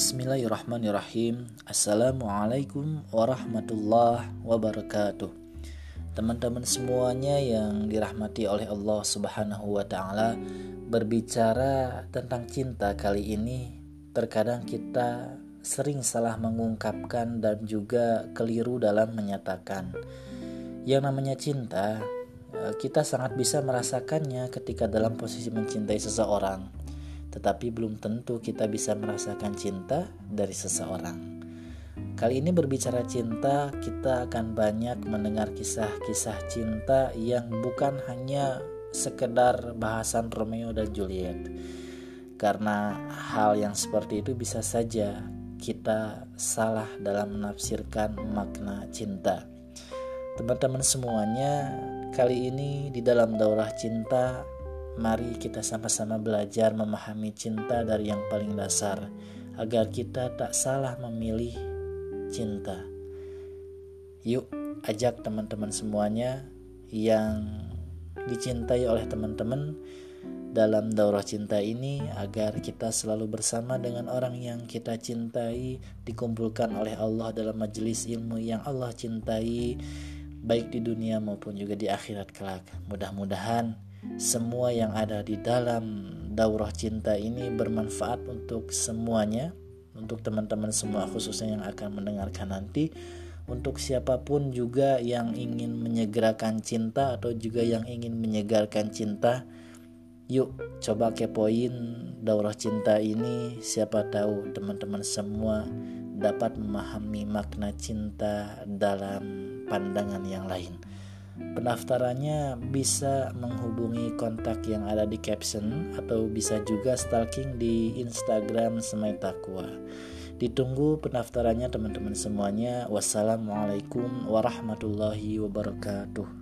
Bismillahirrahmanirrahim. Assalamualaikum warahmatullahi wabarakatuh. Teman-teman semuanya yang dirahmati oleh Allah subhanahu wa ta'ala Berbicara tentang cinta kali ini Terkadang kita sering salah mengungkapkan dan juga keliru dalam menyatakan. Yang namanya cinta eh, kita sangat bisa merasakannya ketika dalam posisi mencintai seseorang tetapi belum tentu kita bisa merasakan cinta dari seseorang. Kali ini berbicara cinta, kita akan banyak mendengar kisah-kisah cinta yang bukan hanya sekedar bahasan Romeo dan Juliet. Karena hal yang seperti itu bisa saja kita salah dalam menafsirkan makna cinta. Teman-teman semuanya, kali ini di dalam daurah cinta Mari kita sama-sama belajar memahami cinta dari yang paling dasar, agar kita tak salah memilih cinta. Yuk, ajak teman-teman semuanya yang dicintai oleh teman-teman dalam daurah cinta ini agar kita selalu bersama dengan orang yang kita cintai dikumpulkan oleh Allah dalam majelis ilmu yang Allah cintai baik di dunia maupun juga di akhirat kelak. Mudah-mudahan semua yang ada di dalam daurah cinta ini bermanfaat untuk semuanya, untuk teman-teman semua khususnya yang akan mendengarkan nanti, untuk siapa pun juga yang ingin menyegerakan cinta atau juga yang ingin menyegarkan cinta. Yuk coba kepoin daurah cinta ini Siapa tahu teman-teman semua dapat memahami makna cinta dalam pandangan yang lain Pendaftarannya bisa menghubungi kontak yang ada di caption atau bisa juga stalking di Instagram Semai Takwa. Ditunggu pendaftarannya teman-teman semuanya. Wassalamualaikum warahmatullahi wabarakatuh.